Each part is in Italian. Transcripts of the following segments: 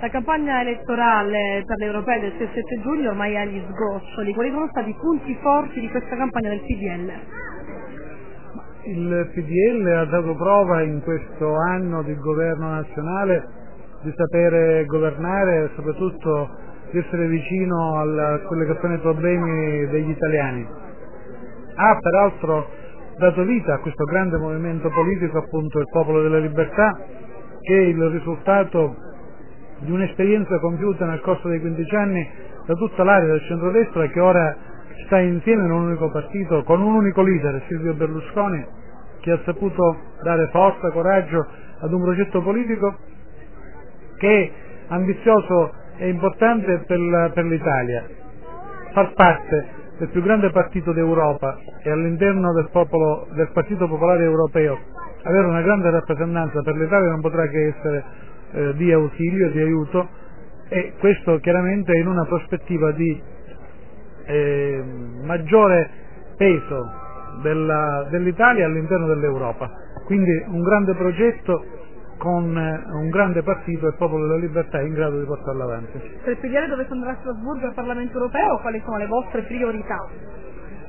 La campagna elettorale per le europee del 6 7 giugno ormai è agli sgoccioli. Quali sono stati i punti forti di questa campagna del PDL? Il PDL ha dato prova in questo anno di governo nazionale di sapere governare e soprattutto di essere vicino a quelli che sono i problemi degli italiani. Ha peraltro dato vita a questo grande movimento politico, appunto il Popolo della Libertà, che è il risultato di un'esperienza compiuta nel corso dei 15 anni da tutta l'area del centrodestra che ora sta insieme in un unico partito, con un unico leader, Silvio Berlusconi, che ha saputo dare forza, coraggio ad un progetto politico che è ambizioso e importante per, l'Italia. Far parte del più grande partito d'Europa e all'interno del, del Partito Popolare Europeo avere una grande rappresentanza per l'Italia non potrà che essere eh, di ausilio, di aiuto e questo chiaramente in una prospettiva di eh, maggiore peso dell'Italia all'interno dell'Europa. Quindi un grande progetto con eh, un grande partito, il Popolo della Libertà, in grado di portarlo avanti. Per spiegare dove andrà a Strasburgo al Parlamento europeo, quali sono le vostre priorità?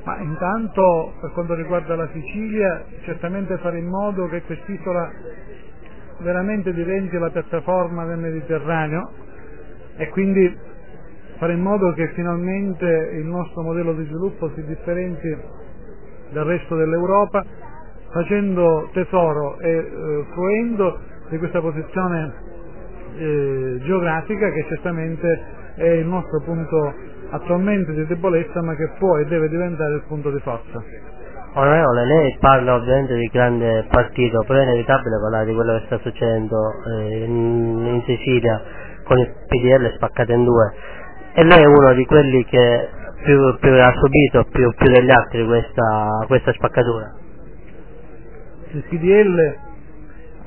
Ma intanto per quanto riguarda la Sicilia, certamente fare in modo che quest'isola veramente diventi la piattaforma del Mediterraneo e quindi fare in modo che finalmente il nostro modello di sviluppo si differenzi dal resto dell'Europa facendo tesoro e eh, fruendo di questa posizione eh, geografica che certamente è il nostro punto attualmente di debolezza ma che può e deve diventare il punto di forza. Onorevole, lei parla ovviamente di grande partito, però è inevitabile parlare di quello che sta succedendo eh, in, Sicilia con il PDL spaccato in due. E lei è uno di quelli che più, più ha subito più, più, degli altri questa, questa spaccatura. Il PDL,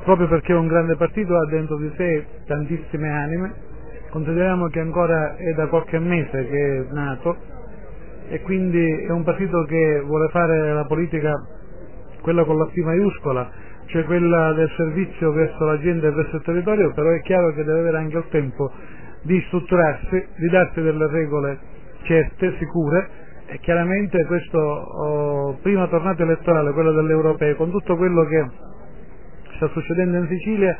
proprio perché è un grande partito, ha dentro di sé tantissime anime, consideriamo che ancora è da qualche mese che è nato e quindi è un partito che vuole fare la politica quella con la P maiuscola, cioè quella del servizio verso la gente e verso il territorio, però è chiaro che deve avere anche il tempo di strutturarsi, di darsi delle regole certe, sicure e chiaramente questa oh, prima tornata elettorale, quella delle europee, con tutto quello che sta succedendo in Sicilia,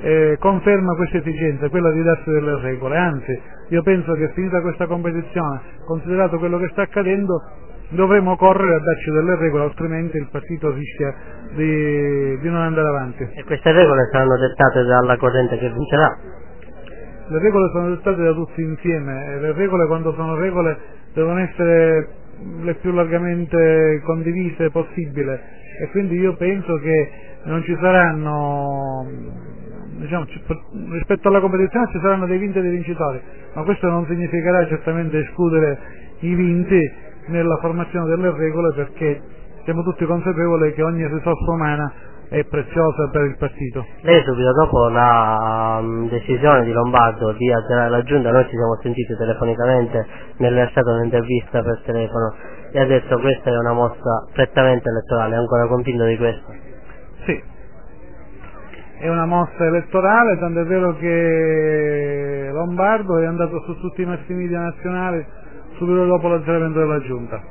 eh, conferma questa esigenza, quella di darsi delle regole, anzi io penso che finita questa competizione, considerato quello che sta accadendo, dovremo correre a darci delle regole, altrimenti il partito rischia di, di non andare avanti. E queste regole saranno dettate dalla corrente che vincerà? Le regole sono dettate da tutti insieme e le regole quando sono regole devono essere le più largamente condivise possibile e quindi io penso che non ci saranno diciamo, rispetto alla competizione ci saranno dei vinti e dei vincitori, ma questo non significherà certamente escludere i vinti nella formazione delle regole perché siamo tutti consapevoli che ogni risorsa umana è preziosa per il partito. Lei subito dopo la um, decisione di Lombardo di azzerare la giunta, noi ci siamo sentiti telefonicamente, mi ha rilasciato un'intervista per telefono e ha detto questa è una mossa prettamente elettorale, è ancora convinto di questo? Sì, è una mossa elettorale, tanto è vero che Lombardo è andato su tutti i mass media nazionali subito dopo l'azzeramento della giunta.